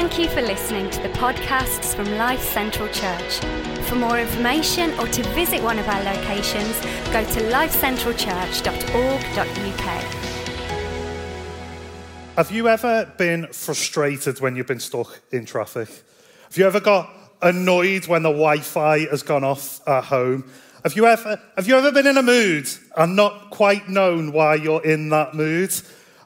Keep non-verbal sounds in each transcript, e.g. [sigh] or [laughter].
Thank you for listening to the podcasts from Life Central Church. For more information or to visit one of our locations, go to lifecentralchurch.org.uk. Have you ever been frustrated when you've been stuck in traffic? Have you ever got annoyed when the Wi-Fi has gone off at home? Have you ever have you ever been in a mood and not quite known why you're in that mood?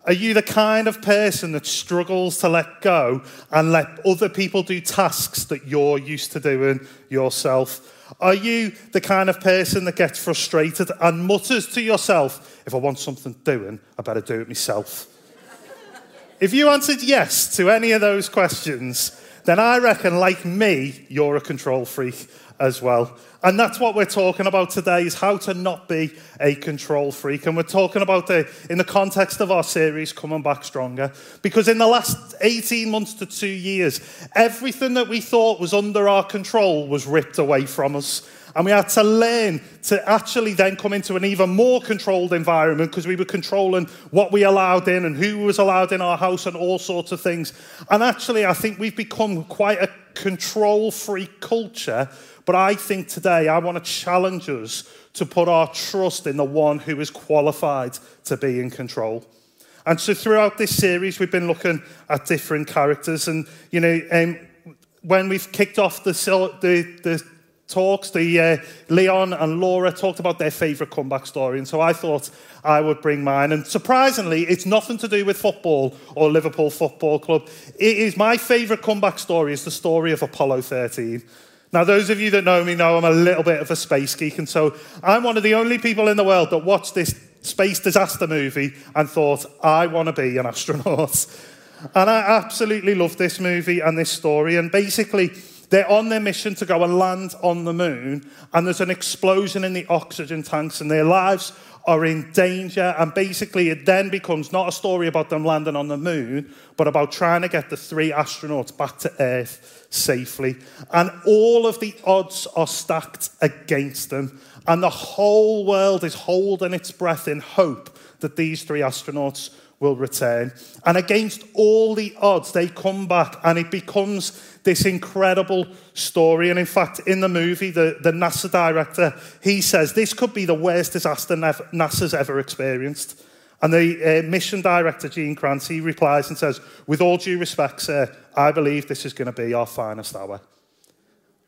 Are you the kind of person that struggles to let go and let other people do tasks that you're used to doing yourself? Are you the kind of person that gets frustrated and mutters to yourself, if I want something doing, I better do it myself? if you answered yes to any of those questions, then I reckon, like me, you're a control freak as well. And that's what we're talking about today is how to not be a control freak. And we're talking about the in the context of our series coming back stronger because in the last 18 months to 2 years everything that we thought was under our control was ripped away from us. And we had to learn to actually then come into an even more controlled environment because we were controlling what we allowed in and who was allowed in our house and all sorts of things. And actually, I think we've become quite a control freak culture but I think today I want to challenge us to put our trust in the one who is qualified to be in control. And so throughout this series, we've been looking at different characters. And, you know, um, when we've kicked off the, the, the talks, the uh, Leon and Laura talked about their favourite comeback story. And so I thought I would bring mine. And surprisingly, it's nothing to do with football or Liverpool Football Club. It is my favourite comeback story is the story of Apollo 13. Now, those of you that know me know I'm a little bit of a space geek, and so I'm one of the only people in the world that watched this space disaster movie and thought, I want to be an astronaut. [laughs] And I absolutely love this movie and this story. And basically, they're on their mission to go and land on the moon, and there's an explosion in the oxygen tanks, and their lives are in danger. And basically, it then becomes not a story about them landing on the moon, but about trying to get the three astronauts back to Earth safely. And all of the odds are stacked against them. And the whole world is holding its breath in hope that these three astronauts will return. And against all the odds, they come back, and it becomes this incredible story. And in fact, in the movie, the, the NASA director, he says this could be the worst disaster NASA's ever experienced. And the uh, mission director, Gene he replies and says, With all due respect, sir, I believe this is going to be our finest hour.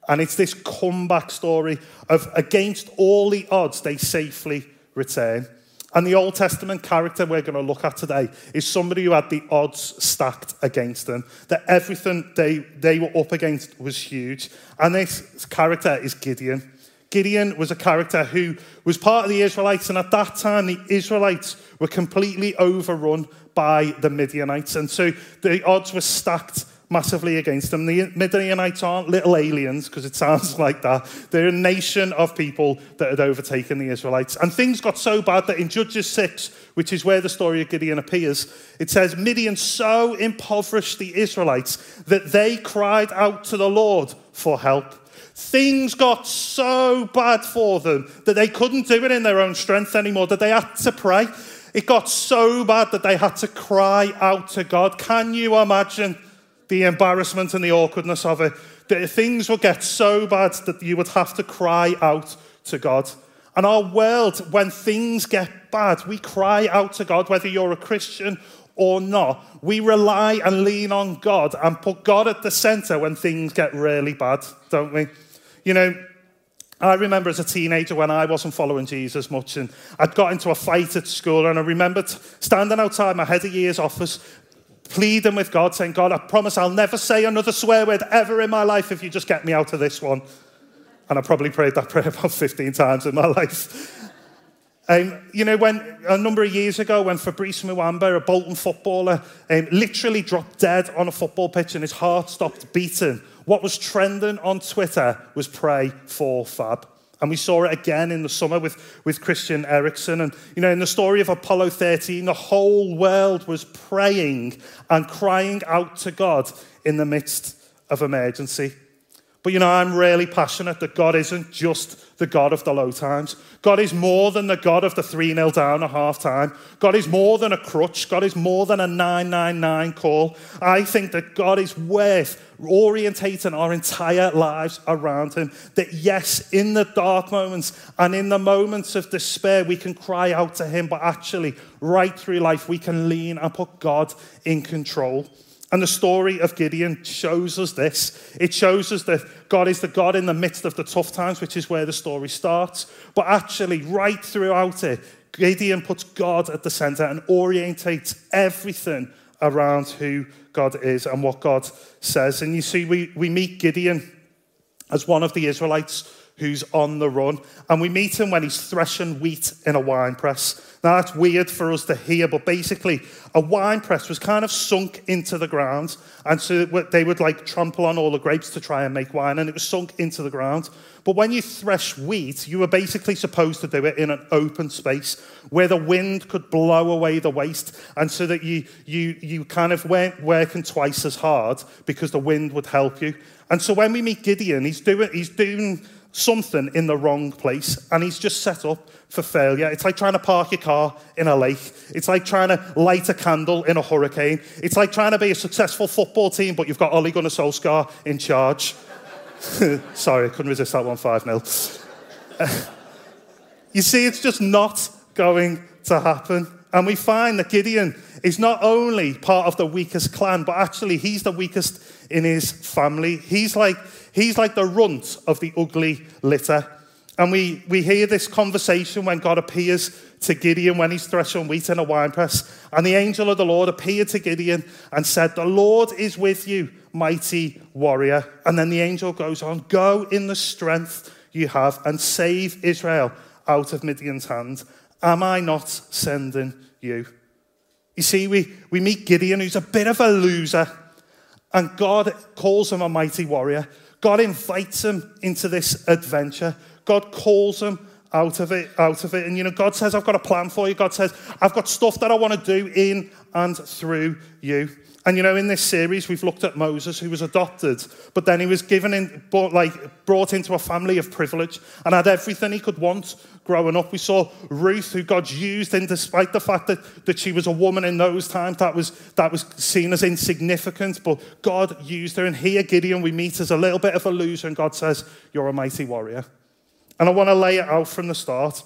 And it's this comeback story of against all the odds, they safely return. And the Old Testament character we're going to look at today is somebody who had the odds stacked against them, that everything they, they were up against was huge. And this character is Gideon. Gideon was a character who was part of the Israelites, and at that time, the Israelites were completely overrun by the Midianites. And so the odds were stacked massively against them. The Midianites aren't little aliens, because it sounds [laughs] like that. They're a nation of people that had overtaken the Israelites. And things got so bad that in Judges 6, which is where the story of Gideon appears, it says Midian so impoverished the Israelites that they cried out to the Lord for help. Things got so bad for them that they couldn't do it in their own strength anymore, that they had to pray. It got so bad that they had to cry out to God. Can you imagine the embarrassment and the awkwardness of it? That things would get so bad that you would have to cry out to God. And our world, when things get bad, we cry out to God, whether you're a Christian or not. We rely and lean on God and put God at the center when things get really bad, don't we? You know, I remember as a teenager when I wasn't following Jesus much, and I'd got into a fight at school, and I remembered standing outside my head of year's office, pleading with God, saying, God, I promise I'll never say another swear word ever in my life if you just get me out of this one. And I probably prayed that [laughs] prayer about 15 times in my life. Um, you know, when a number of years ago, when Fabrice Muamba, a Bolton footballer, um, literally dropped dead on a football pitch and his heart stopped beating what was trending on Twitter was pray for Fab. And we saw it again in the summer with, with Christian Eriksen. And, you know, in the story of Apollo 13, the whole world was praying and crying out to God in the midst of emergency. But you know, I'm really passionate that God isn't just the God of the low times. God is more than the God of the 3 0 down at half time. God is more than a crutch. God is more than a 999 call. I think that God is worth orientating our entire lives around Him. That yes, in the dark moments and in the moments of despair, we can cry out to Him, but actually, right through life, we can lean and put God in control. And the story of Gideon shows us this. It shows us that God is the God in the midst of the tough times, which is where the story starts. But actually, right throughout it, Gideon puts God at the center and orientates everything around who God is and what God says. And you see, we, we meet Gideon as one of the Israelites who's on the run. And we meet him when he's threshing wheat in a wine press. Now, that's weird for us to hear, but basically, a wine press was kind of sunk into the ground. And so they would like trample on all the grapes to try and make wine, and it was sunk into the ground. But when you thresh wheat, you were basically supposed to do it in an open space where the wind could blow away the waste, and so that you, you, you kind of weren't working twice as hard because the wind would help you. And so when we meet Gideon, he's doing, he's doing something in the wrong place and he's just set up for failure. It's like trying to park your car in a lake. It's like trying to light a candle in a hurricane. It's like trying to be a successful football team, but you've got Ole Gunnar Solskjaer in charge. [laughs] Sorry, I couldn't resist that one 5 0. [laughs] you see, it's just not going to happen. And we find that Gideon is not only part of the weakest clan, but actually he's the weakest in his family. He's like He's like the runt of the ugly litter. And we, we hear this conversation when God appears to Gideon when he's threshing wheat in a winepress. And the angel of the Lord appeared to Gideon and said, The Lord is with you, mighty warrior. And then the angel goes on, Go in the strength you have and save Israel out of Midian's hand. Am I not sending you? You see, we, we meet Gideon, who's a bit of a loser, and God calls him a mighty warrior. God invites him into this adventure. God calls him out of it, out of it. And you know, God says, I've got a plan for you. God says, I've got stuff that I want to do in and through you. And you know, in this series, we've looked at Moses, who was adopted, but then he was given in, brought, like, brought into a family of privilege and had everything he could want growing up. We saw Ruth, who God used, and despite the fact that, that she was a woman in those times, that was, that was seen as insignificant, but God used her. And here, Gideon, we meet as a little bit of a loser, and God says, You're a mighty warrior. And I want to lay it out from the start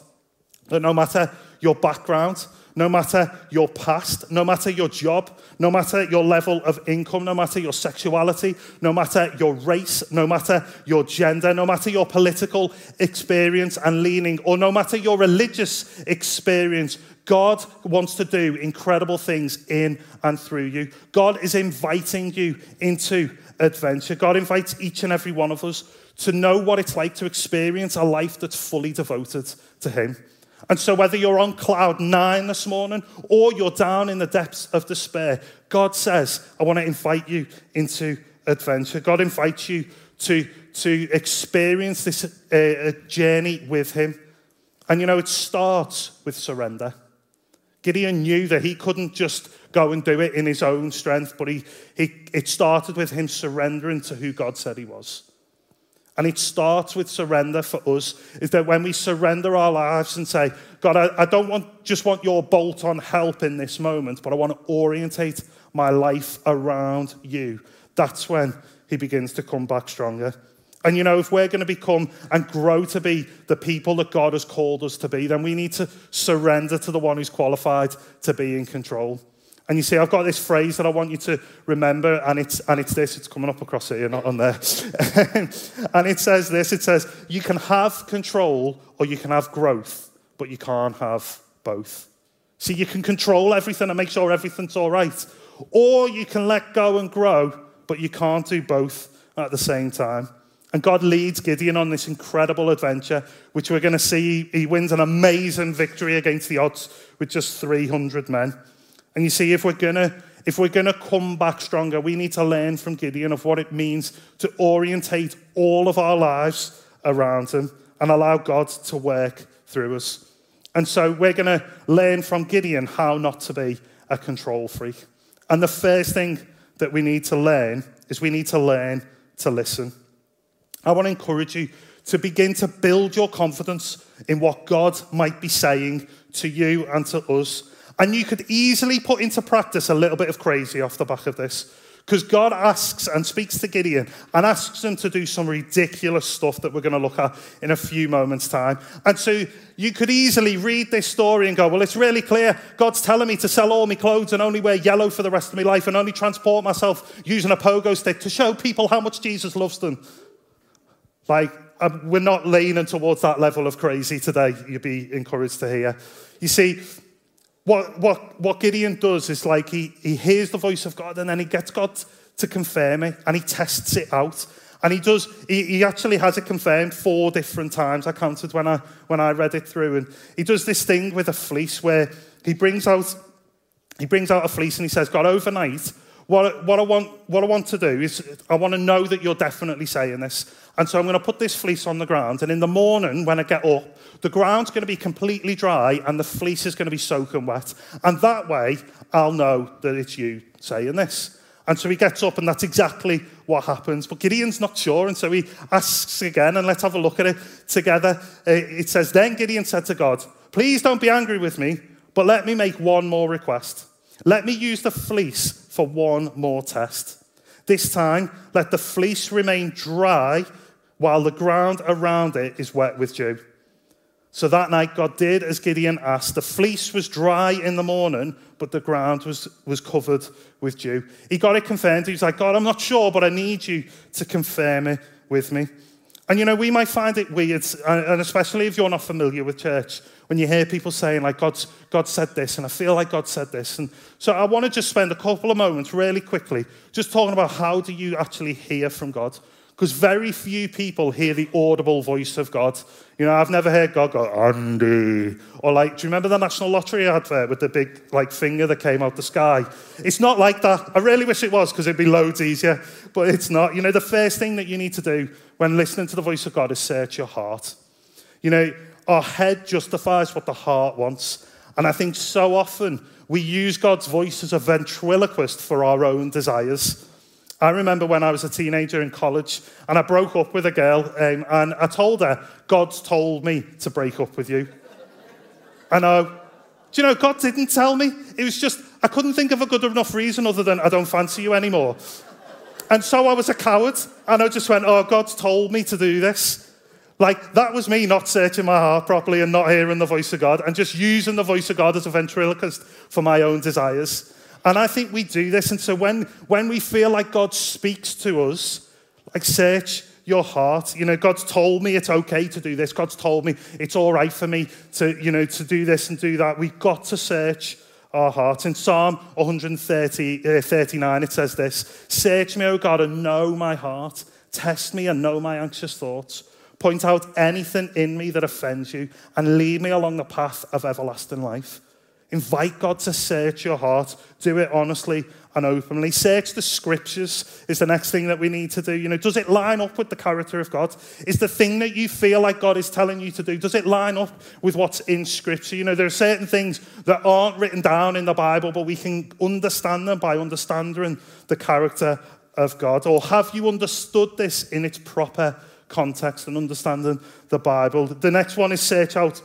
that no matter your background, no matter your past, no matter your job, no matter your level of income, no matter your sexuality, no matter your race, no matter your gender, no matter your political experience and leaning, or no matter your religious experience, God wants to do incredible things in and through you. God is inviting you into adventure. God invites each and every one of us to know what it's like to experience a life that's fully devoted to Him. And so, whether you're on cloud nine this morning or you're down in the depths of despair, God says, I want to invite you into adventure. God invites you to, to experience this uh, journey with Him. And you know, it starts with surrender. Gideon knew that he couldn't just go and do it in his own strength, but he, he, it started with him surrendering to who God said he was. And it starts with surrender for us, is that when we surrender our lives and say, God, I, I don't want, just want your bolt on help in this moment, but I want to orientate my life around you. That's when he begins to come back stronger. And you know, if we're going to become and grow to be the people that God has called us to be, then we need to surrender to the one who's qualified to be in control. And you see, I've got this phrase that I want you to remember, and it's, and it's this, it's coming up across it here, not on there. [laughs] and it says this it says, You can have control or you can have growth, but you can't have both. See, you can control everything and make sure everything's all right, or you can let go and grow, but you can't do both at the same time. And God leads Gideon on this incredible adventure, which we're going to see. He wins an amazing victory against the odds with just 300 men. And you see, if we're gonna if we're gonna come back stronger, we need to learn from Gideon of what it means to orientate all of our lives around him and allow God to work through us. And so we're gonna learn from Gideon how not to be a control freak. And the first thing that we need to learn is we need to learn to listen. I want to encourage you to begin to build your confidence in what God might be saying to you and to us. And you could easily put into practice a little bit of crazy off the back of this. Because God asks and speaks to Gideon and asks him to do some ridiculous stuff that we're going to look at in a few moments' time. And so you could easily read this story and go, well, it's really clear. God's telling me to sell all my clothes and only wear yellow for the rest of my life and only transport myself using a pogo stick to show people how much Jesus loves them. Like, um, we're not leaning towards that level of crazy today, you'd be encouraged to hear. You see, what, what, what Gideon does is like he, he hears the voice of God and then he gets God to confirm it and he tests it out. And he does, he, he actually has it confirmed four different times. I counted when I, when I read it through. And he does this thing with a fleece where he brings out, he brings out a fleece and he says, God, overnight, what, what, I want, what I want to do is I want to know that you're definitely saying this. And so I'm going to put this fleece on the ground. And in the morning, when I get up, the ground's going to be completely dry and the fleece is going to be soaking wet. And that way, I'll know that it's you saying this. And so he gets up, and that's exactly what happens. But Gideon's not sure, and so he asks again, and let's have a look at it together. Uh, it says, Then Gideon said to God, Please don't be angry with me, but let me make one more request. Let me use the fleece for one more test. This time, let the fleece remain dry while the ground around it is wet with dew. So that night, God did as Gideon asked. The fleece was dry in the morning, but the ground was, was covered with dew. He got it confirmed. He was like, God, I'm not sure, but I need you to confirm it with me. And you know, we might find it weird, uh, and especially if you're not familiar with church, when you hear people saying, like, God's, God said this, and I feel like God said this. And so I want to just spend a couple of moments really quickly just talking about how do you actually hear from God? Because very few people hear the audible voice of God. You know, I've never heard God go, Andy. Or like, do you remember the National Lottery advert with the big like finger that came out the sky? It's not like that. I really wish it was because it'd be loads easier, but it's not. You know, the first thing that you need to do when listening to the voice of God is search your heart. You know, our head justifies what the heart wants. And I think so often we use God's voice as a ventriloquist for our own desires. I remember when I was a teenager in college and I broke up with a girl um, and I told her, God's told me to break up with you. And I, do you know, God didn't tell me. It was just, I couldn't think of a good enough reason other than I don't fancy you anymore. And so I was a coward and I just went, oh, God's told me to do this. Like, that was me not searching my heart properly and not hearing the voice of God and just using the voice of God as a ventriloquist for my own desires. And I think we do this. And so when, when we feel like God speaks to us, like search your heart. You know, God's told me it's okay to do this. God's told me it's all right for me to, you know, to do this and do that. We've got to search our heart. In Psalm 139, uh, it says this Search me, O God, and know my heart. Test me and know my anxious thoughts. Point out anything in me that offends you and lead me along the path of everlasting life. Invite God to search your heart. Do it honestly and openly. Search the scriptures is the next thing that we need to do. You know, does it line up with the character of God? Is the thing that you feel like God is telling you to do, does it line up with what's in scripture? You know, there are certain things that aren't written down in the Bible, but we can understand them by understanding the character of God. Or have you understood this in its proper context and understanding the Bible? The next one is search out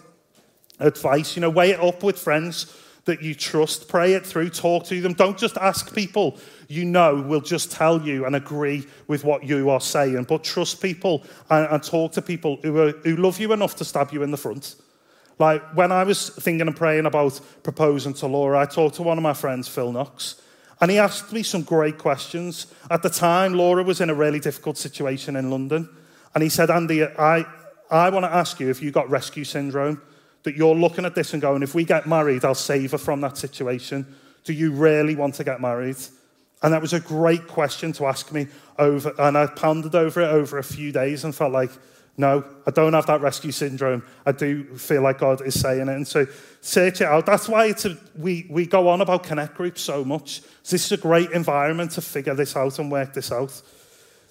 advice. You know, weigh it up with friends that you trust. Pray it through, talk to them. Don't just ask people you know will just tell you and agree with what you are saying, but trust people and, and talk to people who, are, who love you enough to stab you in the front. Like when I was thinking and praying about proposing to Laura, I talked to one of my friends, Phil Knox, and he asked me some great questions. At the time, Laura was in a really difficult situation in London, and he said, Andy, I, I want to ask you if you got rescue syndrome that you're looking at this and going, if we get married, I'll save her from that situation. Do you really want to get married? And that was a great question to ask me over, and I pondered over it over a few days and felt like, no, I don't have that rescue syndrome. I do feel like God is saying it. And so search it out. That's why it's a, we, we go on about connect groups so much. This is a great environment to figure this out and work this out.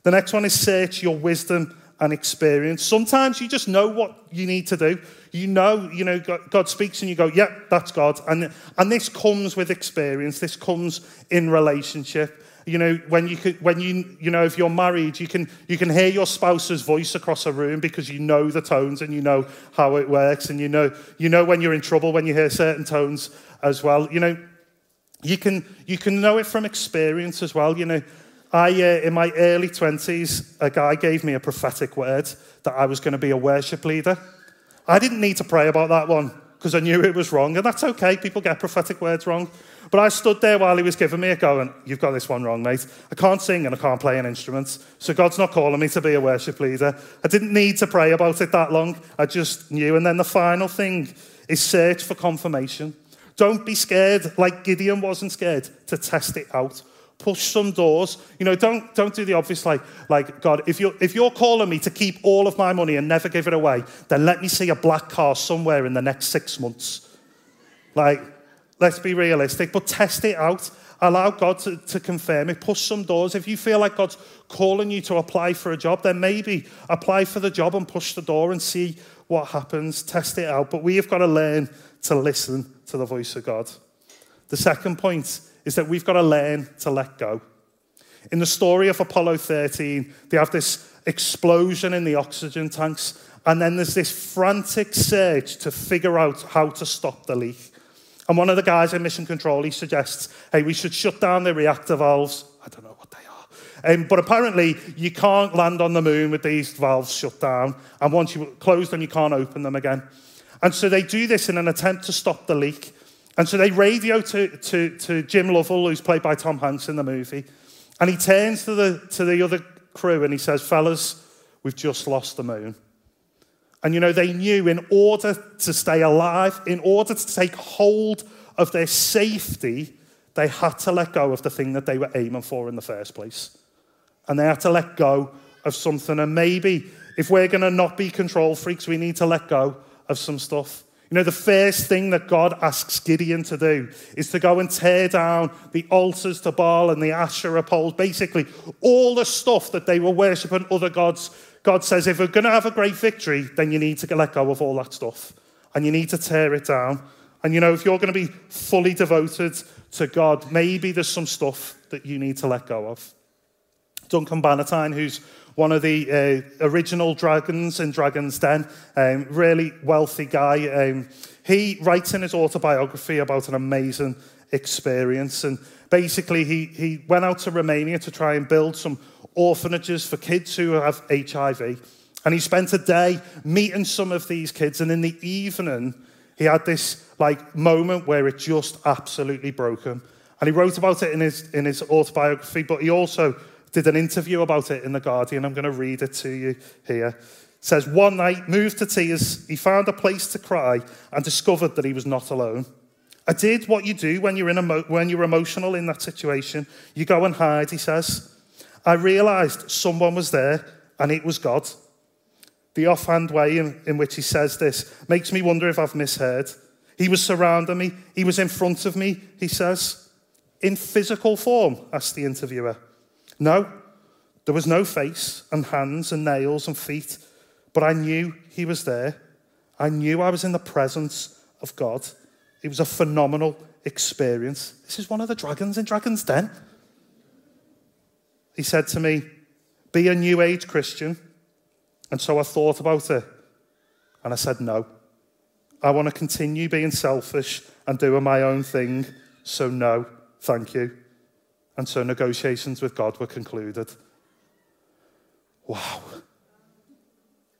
The next one is search your wisdom and experience. Sometimes you just know what you need to do. You know, you know, God speaks and you go, yep, that's God. And, and this comes with experience. This comes in relationship. You know, when you could, when you, you know, if you're married, you can, you can hear your spouse's voice across a room because you know the tones and you know how it works. And you know, you know when you're in trouble when you hear certain tones as well. You know, you can, you can know it from experience as well. You know, I, uh, in my early 20s, a guy gave me a prophetic word that I was going to be a worship leader. I didn't need to pray about that one because I knew it was wrong, and that's okay. People get prophetic words wrong. But I stood there while he was giving me a go, and you've got this one wrong, mate. I can't sing and I can't play an instrument, so God's not calling me to be a worship leader. I didn't need to pray about it that long. I just knew. And then the final thing is search for confirmation. Don't be scared, like Gideon wasn't scared, to test it out push some doors. You know, don't, don't do the obvious like, like, God, if you're, if you're calling me to keep all of my money and never give it away, then let me see a black car somewhere in the next six months. Like, let's be realistic, but test it out. Allow God to, to confirm it. Push some doors. If you feel like God's calling you to apply for a job, then maybe apply for the job and push the door and see what happens. Test it out. But we have got to learn to listen to the voice of God. The second point is that we've got to learn to let go. In the story of Apollo 13, they have this explosion in the oxygen tanks, and then there's this frantic search to figure out how to stop the leak. And one of the guys in mission control, he suggests, hey, we should shut down the reactor valves. I don't know what they are. Um, but apparently, you can't land on the moon with these valves shut down. And once you close them, you can't open them again. And so they do this in an attempt to stop the leak. And so they radio to, to, to Jim Lovell, who's played by Tom Hanks in the movie. And he turns to the, to the other crew and he says, Fellas, we've just lost the moon. And you know, they knew in order to stay alive, in order to take hold of their safety, they had to let go of the thing that they were aiming for in the first place. And they had to let go of something. And maybe if we're going to not be control freaks, we need to let go of some stuff. You know, the first thing that God asks Gideon to do is to go and tear down the altars to Baal and the Asherah poles, basically all the stuff that they were worshipping other gods. God says, if we're going to have a great victory, then you need to let go of all that stuff and you need to tear it down. And you know, if you're going to be fully devoted to God, maybe there's some stuff that you need to let go of. Duncan Bannatyne, who's one of the uh, original dragons in Dragon's Den, um, really wealthy guy. Um, he writes in his autobiography about an amazing experience. And basically, he, he went out to Romania to try and build some orphanages for kids who have HIV. And he spent a day meeting some of these kids. And in the evening, he had this like moment where it just absolutely broke him. And he wrote about it in his, in his autobiography, but he also did an interview about it in The Guardian. I'm going to read it to you here. It says, One night, moved to tears, he found a place to cry and discovered that he was not alone. I did what you do when you're, in emo- when you're emotional in that situation. You go and hide, he says. I realized someone was there and it was God. The offhand way in, in which he says this makes me wonder if I've misheard. He was surrounding me, he was in front of me, he says. In physical form, asked the interviewer. No, there was no face and hands and nails and feet, but I knew he was there. I knew I was in the presence of God. It was a phenomenal experience. This is one of the dragons in Dragon's Den. He said to me, Be a new age Christian. And so I thought about it. And I said, No. I want to continue being selfish and doing my own thing. So, no, thank you. And so negotiations with God were concluded. Wow.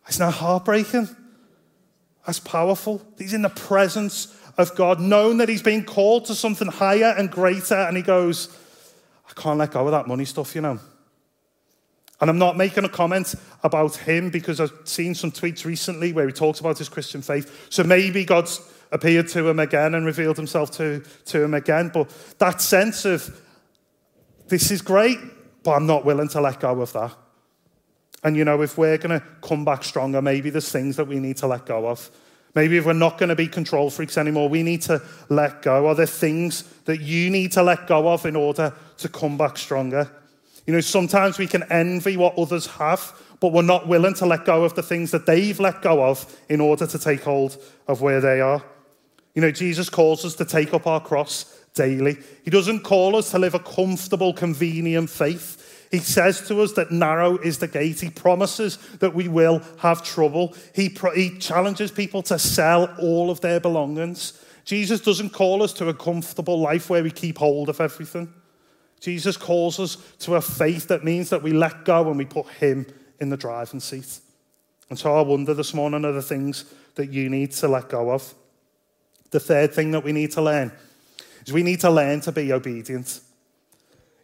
Isn't that heartbreaking? That's powerful. He's in the presence of God, knowing that he's being called to something higher and greater, and he goes, I can't let go of that money stuff, you know. And I'm not making a comment about him because I've seen some tweets recently where he talks about his Christian faith. So maybe God's appeared to him again and revealed himself to, to him again. But that sense of this is great, but I'm not willing to let go of that. And you know, if we're going to come back stronger, maybe there's things that we need to let go of. Maybe if we're not going to be control freaks anymore, we need to let go. Are there things that you need to let go of in order to come back stronger? You know, sometimes we can envy what others have, but we're not willing to let go of the things that they've let go of in order to take hold of where they are. You know, Jesus calls us to take up our cross daily. He doesn't call us to live a comfortable, convenient faith. He says to us that narrow is the gate. He promises that we will have trouble. He, pro- he challenges people to sell all of their belongings. Jesus doesn't call us to a comfortable life where we keep hold of everything. Jesus calls us to a faith that means that we let go and we put Him in the driving seat. And so I wonder this morning are the things that you need to let go of. The third thing that we need to learn is we need to learn to be obedient.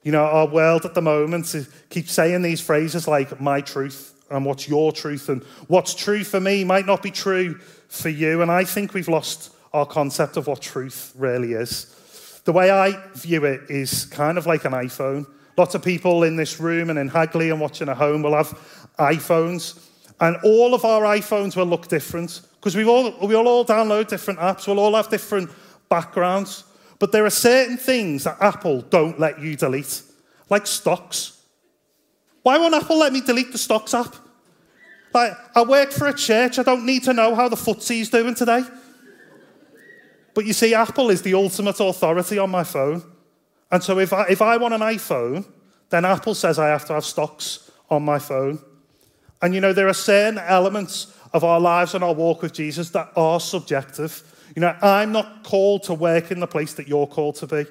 You know, our world at the moment keeps saying these phrases like my truth and what's your truth and what's true for me might not be true for you. And I think we've lost our concept of what truth really is. The way I view it is kind of like an iPhone. Lots of people in this room and in Hagley and watching at home will have iPhones. And all of our iPhones will look different because we all, we'll all download different apps, we'll all have different backgrounds. But there are certain things that Apple don't let you delete, like stocks. Why won't Apple let me delete the stocks app? Like, I work for a church, I don't need to know how the footsie's doing today. But you see, Apple is the ultimate authority on my phone. And so if I, if I want an iPhone, then Apple says I have to have stocks on my phone. And you know, there are certain elements of our lives and our walk with Jesus that are subjective. You know, I'm not called to work in the place that you're called to be.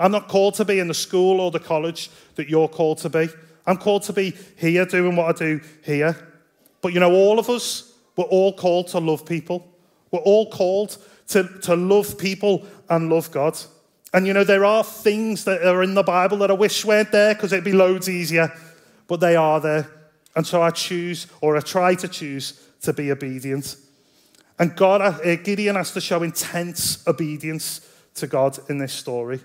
I'm not called to be in the school or the college that you're called to be. I'm called to be here doing what I do here. But you know, all of us, we're all called to love people. We're all called to, to love people and love God. And you know, there are things that are in the Bible that I wish weren't there because it'd be loads easier, but they are there. And so I choose, or I try to choose, to be obedient. And God, uh, Gideon has to show intense obedience to God in this story.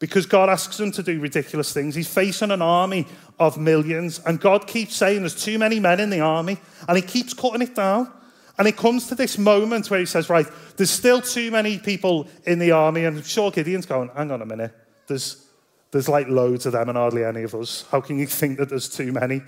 Because God asks him to do ridiculous things. He's facing an army of millions, and God keeps saying there's too many men in the army, and he keeps cutting it down. And it comes to this moment where he says, Right, there's still too many people in the army. And I'm sure Gideon's going, Hang on a minute. There's, there's like loads of them and hardly any of us. How can you think that there's too many?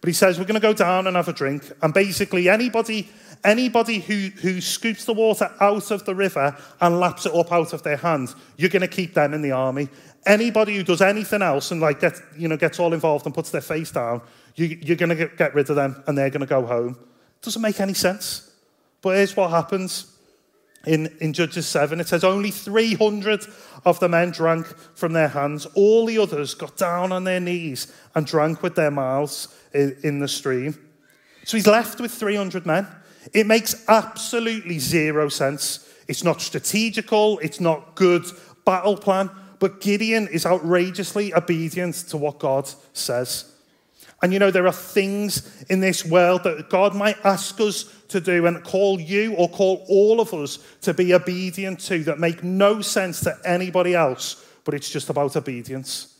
But he says, We're going to go down and have a drink. And basically, anybody, anybody who, who scoops the water out of the river and laps it up out of their hands, you're going to keep them in the army. Anybody who does anything else and like get, you know, gets all involved and puts their face down, you, you're going to get, get rid of them and they're going to go home. Doesn't make any sense. But here's what happens. In, in Judges 7, it says only 300 of the men drank from their hands. All the others got down on their knees and drank with their mouths in, in the stream. So he's left with 300 men. It makes absolutely zero sense. It's not strategical, it's not good battle plan, but Gideon is outrageously obedient to what God says. And you know, there are things in this world that God might ask us to do and call you or call all of us to be obedient to that make no sense to anybody else, but it's just about obedience.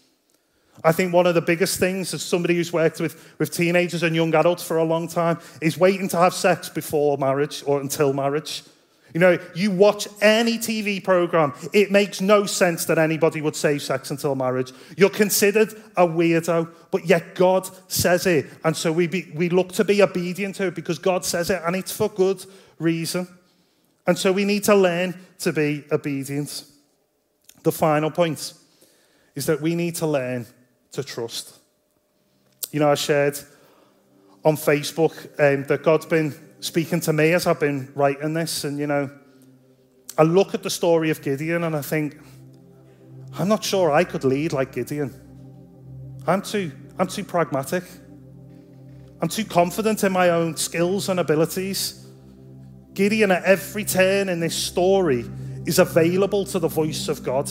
I think one of the biggest things as somebody who's worked with, with teenagers and young adults for a long time is waiting to have sex before marriage or until marriage. You know, you watch any TV program, it makes no sense that anybody would save sex until marriage. You're considered a weirdo, but yet God says it. And so we, be, we look to be obedient to it because God says it, and it's for good reason. And so we need to learn to be obedient. The final point is that we need to learn to trust. You know, I shared on Facebook um, that God's been speaking to me as I've been writing this. And, you know, I look at the story of Gideon and I think, I'm not sure I could lead like Gideon. I'm too, I'm too pragmatic. I'm too confident in my own skills and abilities. Gideon, at every turn in this story, is available to the voice of God.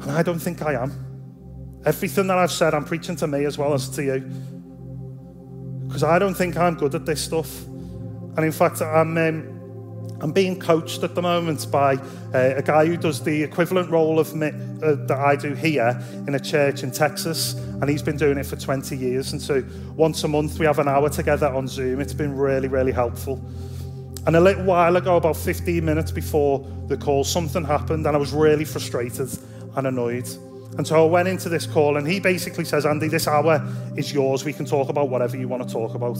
And I don't think I am. Everything that I've said, I'm preaching to me as well as to you. Because I don't think I'm good at this stuff. And in fact, I'm, um, I'm being coached at the moment by uh, a guy who does the equivalent role of me, uh, that I do here in a church in Texas. And he's been doing it for 20 years. And so once a month, we have an hour together on Zoom. It's been really, really helpful. And a little while ago, about 15 minutes before the call, something happened and I was really frustrated and annoyed. And so I went into this call and he basically says, Andy, this hour is yours. We can talk about whatever you want to talk about.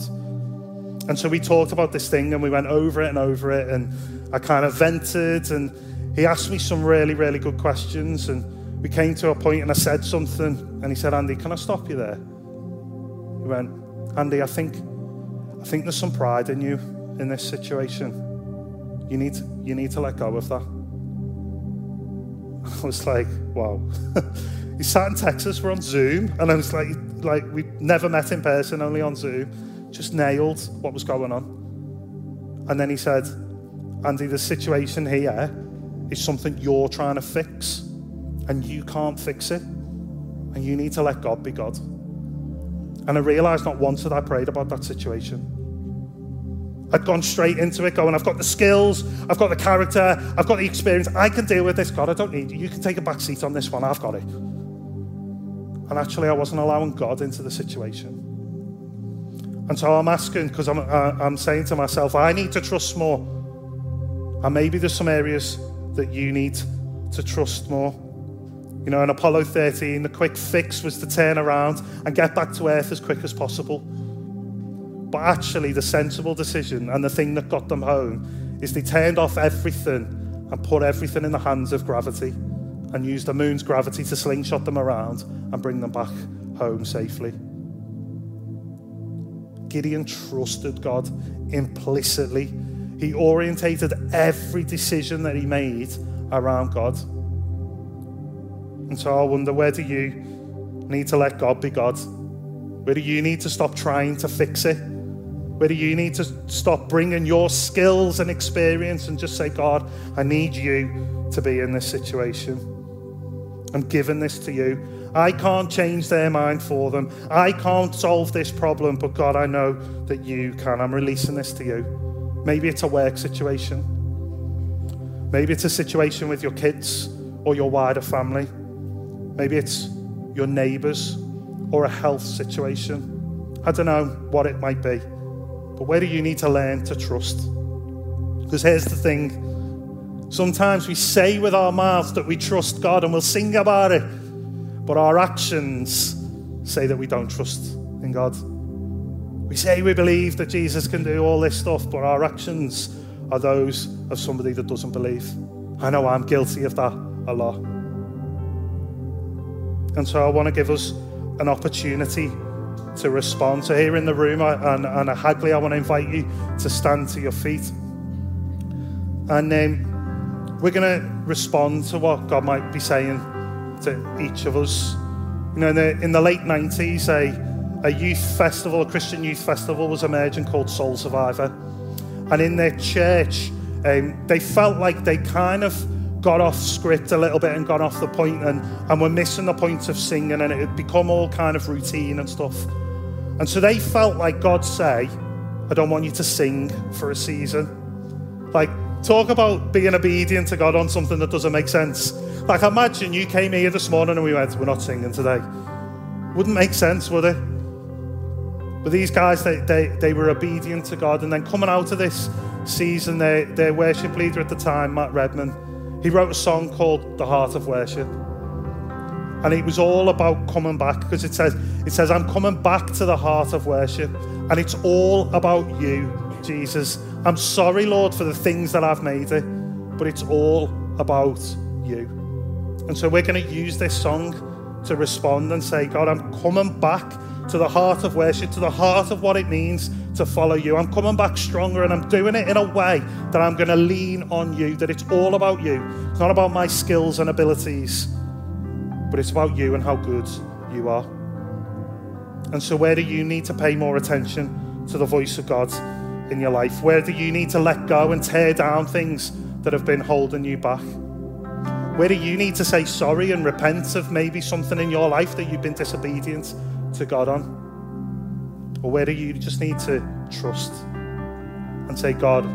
And so we talked about this thing and we went over it and over it. And I kind of vented. And he asked me some really, really good questions. And we came to a point and I said something. And he said, Andy, can I stop you there? He went, Andy, I think, I think there's some pride in you in this situation. You need, you need to let go of that. [laughs] I was like, wow. [laughs] he sat in Texas, we're on Zoom, and I was like, like we never met in person, only on Zoom. Just nailed what was going on. And then he said, Andy, the situation here is something you're trying to fix, and you can't fix it. And you need to let God be God. And I realized not once had I prayed about that situation. I'd gone straight into it, going, I've got the skills, I've got the character, I've got the experience. I can deal with this. God, I don't need you. You can take a back seat on this one. I've got it. And actually, I wasn't allowing God into the situation. And so I'm asking, because I'm, uh, I'm saying to myself, I need to trust more. And maybe there's some areas that you need to trust more. You know, in Apollo 13, the quick fix was to turn around and get back to Earth as quick as possible. But actually, the sensible decision and the thing that got them home is they turned off everything and put everything in the hands of gravity and used the moon's gravity to slingshot them around and bring them back home safely. Gideon trusted God implicitly. He orientated every decision that he made around God. And so I wonder where do you need to let God be God? Where do you need to stop trying to fix it? Whether you need to stop bringing your skills and experience and just say, God, I need you to be in this situation. I'm giving this to you. I can't change their mind for them. I can't solve this problem, but God, I know that you can. I'm releasing this to you. Maybe it's a work situation. Maybe it's a situation with your kids or your wider family. Maybe it's your neighbours or a health situation. I don't know what it might be. But where do you need to learn to trust? Because here's the thing sometimes we say with our mouths that we trust God and we'll sing about it, but our actions say that we don't trust in God. We say we believe that Jesus can do all this stuff, but our actions are those of somebody that doesn't believe. I know I'm guilty of that a lot. And so I want to give us an opportunity to respond. So, here in the room, and, and Hagley, I want to invite you to stand to your feet. And um, we're going to respond to what God might be saying to each of us. You know, in the, in the late 90s, a, a youth festival, a Christian youth festival, was emerging called Soul Survivor. And in their church, um, they felt like they kind of got off script a little bit and got off the point and, and were missing the point of singing and it had become all kind of routine and stuff. And so they felt like God say, I don't want you to sing for a season. Like, talk about being obedient to God on something that doesn't make sense. Like, imagine you came here this morning and we went, We're not singing today. Wouldn't make sense, would it? But these guys, they, they, they were obedient to God. And then coming out of this season, their, their worship leader at the time, Matt Redman, he wrote a song called The Heart of Worship. And it was all about coming back because it says, it says, I'm coming back to the heart of worship. And it's all about you, Jesus. I'm sorry, Lord, for the things that I've made it, but it's all about you. And so we're going to use this song to respond and say, God, I'm coming back to the heart of worship, to the heart of what it means to follow you. I'm coming back stronger and I'm doing it in a way that I'm going to lean on you, that it's all about you. It's not about my skills and abilities but it's about you and how good you are. And so, where do you need to pay more attention to the voice of God in your life? Where do you need to let go and tear down things that have been holding you back? Where do you need to say sorry and repent of maybe something in your life that you've been disobedient to God on? Or where do you just need to trust and say, God,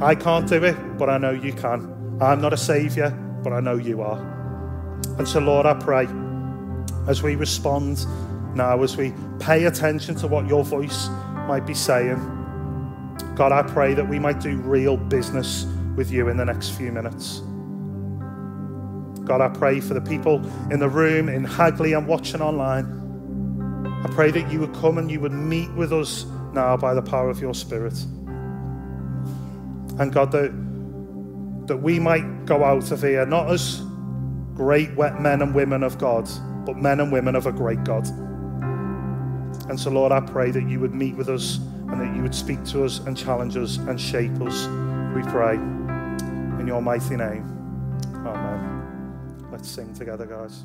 I can't do it, but I know you can. I'm not a savior, but I know you are. And so, Lord, I pray as we respond now, as we pay attention to what your voice might be saying, God, I pray that we might do real business with you in the next few minutes. God, I pray for the people in the room, in Hagley, and watching online. I pray that you would come and you would meet with us now by the power of your Spirit. And God, that that we might go out of here not as great wet men and women of God, but men and women of a great God. And so, Lord, I pray that you would meet with us and that you would speak to us and challenge us and shape us. We pray in your mighty name. Amen. Let's sing together, guys.